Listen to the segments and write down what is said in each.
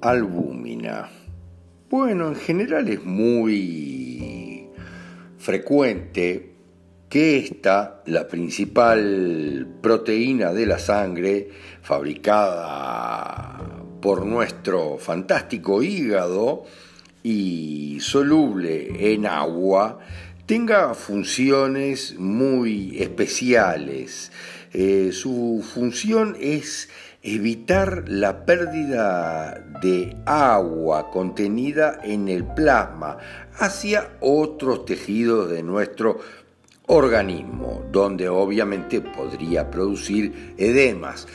albúmina. Bueno, en general es muy frecuente que esta, la principal proteína de la sangre, fabricada por nuestro fantástico hígado y soluble en agua, tenga funciones muy especiales. Eh, su función es evitar la pérdida de agua contenida en el plasma hacia otros tejidos de nuestro organismo, donde obviamente podría producir edemas,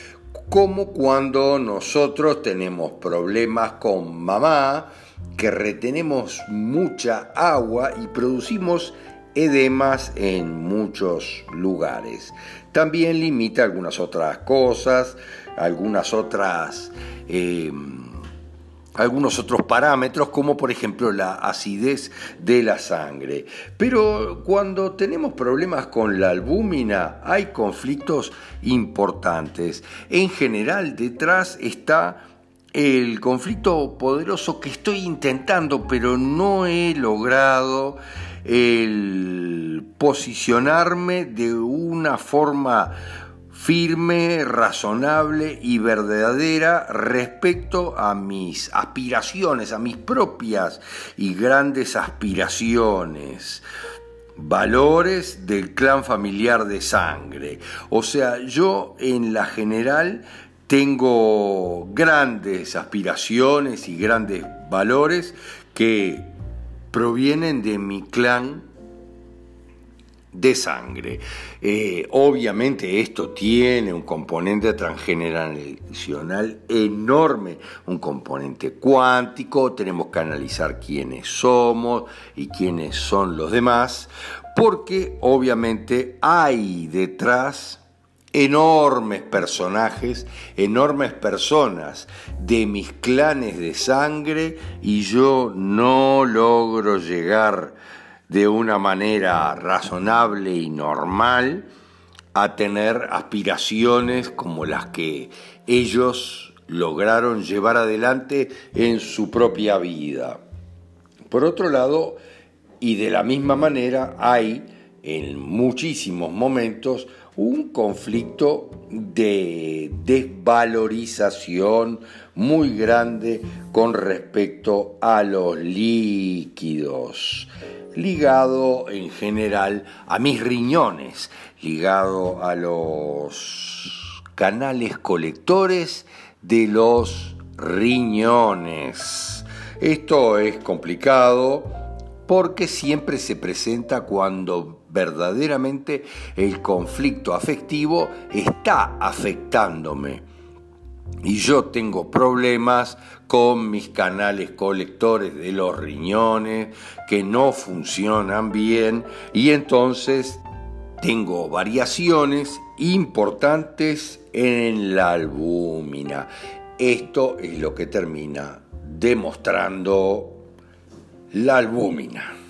como cuando nosotros tenemos problemas con mamá, que retenemos mucha agua y producimos edemas en muchos lugares. También limita algunas otras cosas, algunas otras, eh, algunos otros parámetros, como por ejemplo la acidez de la sangre. Pero cuando tenemos problemas con la albúmina, hay conflictos importantes. En general, detrás está el conflicto poderoso que estoy intentando, pero no he logrado el posicionarme de una forma firme, razonable y verdadera respecto a mis aspiraciones, a mis propias y grandes aspiraciones valores del clan familiar de sangre. O sea, yo en la general tengo grandes aspiraciones y grandes valores que provienen de mi clan de sangre. Eh, obviamente esto tiene un componente transgeneracional enorme, un componente cuántico, tenemos que analizar quiénes somos y quiénes son los demás, porque obviamente hay detrás enormes personajes, enormes personas de mis clanes de sangre y yo no logro llegar de una manera razonable y normal a tener aspiraciones como las que ellos lograron llevar adelante en su propia vida. Por otro lado, y de la misma manera, hay en muchísimos momentos un conflicto de desvalorización muy grande con respecto a los líquidos ligado en general a mis riñones, ligado a los canales colectores de los riñones. Esto es complicado porque siempre se presenta cuando verdaderamente el conflicto afectivo está afectándome y yo tengo problemas con mis canales colectores de los riñones que no funcionan bien y entonces tengo variaciones importantes en la albúmina. Esto es lo que termina demostrando la albúmina.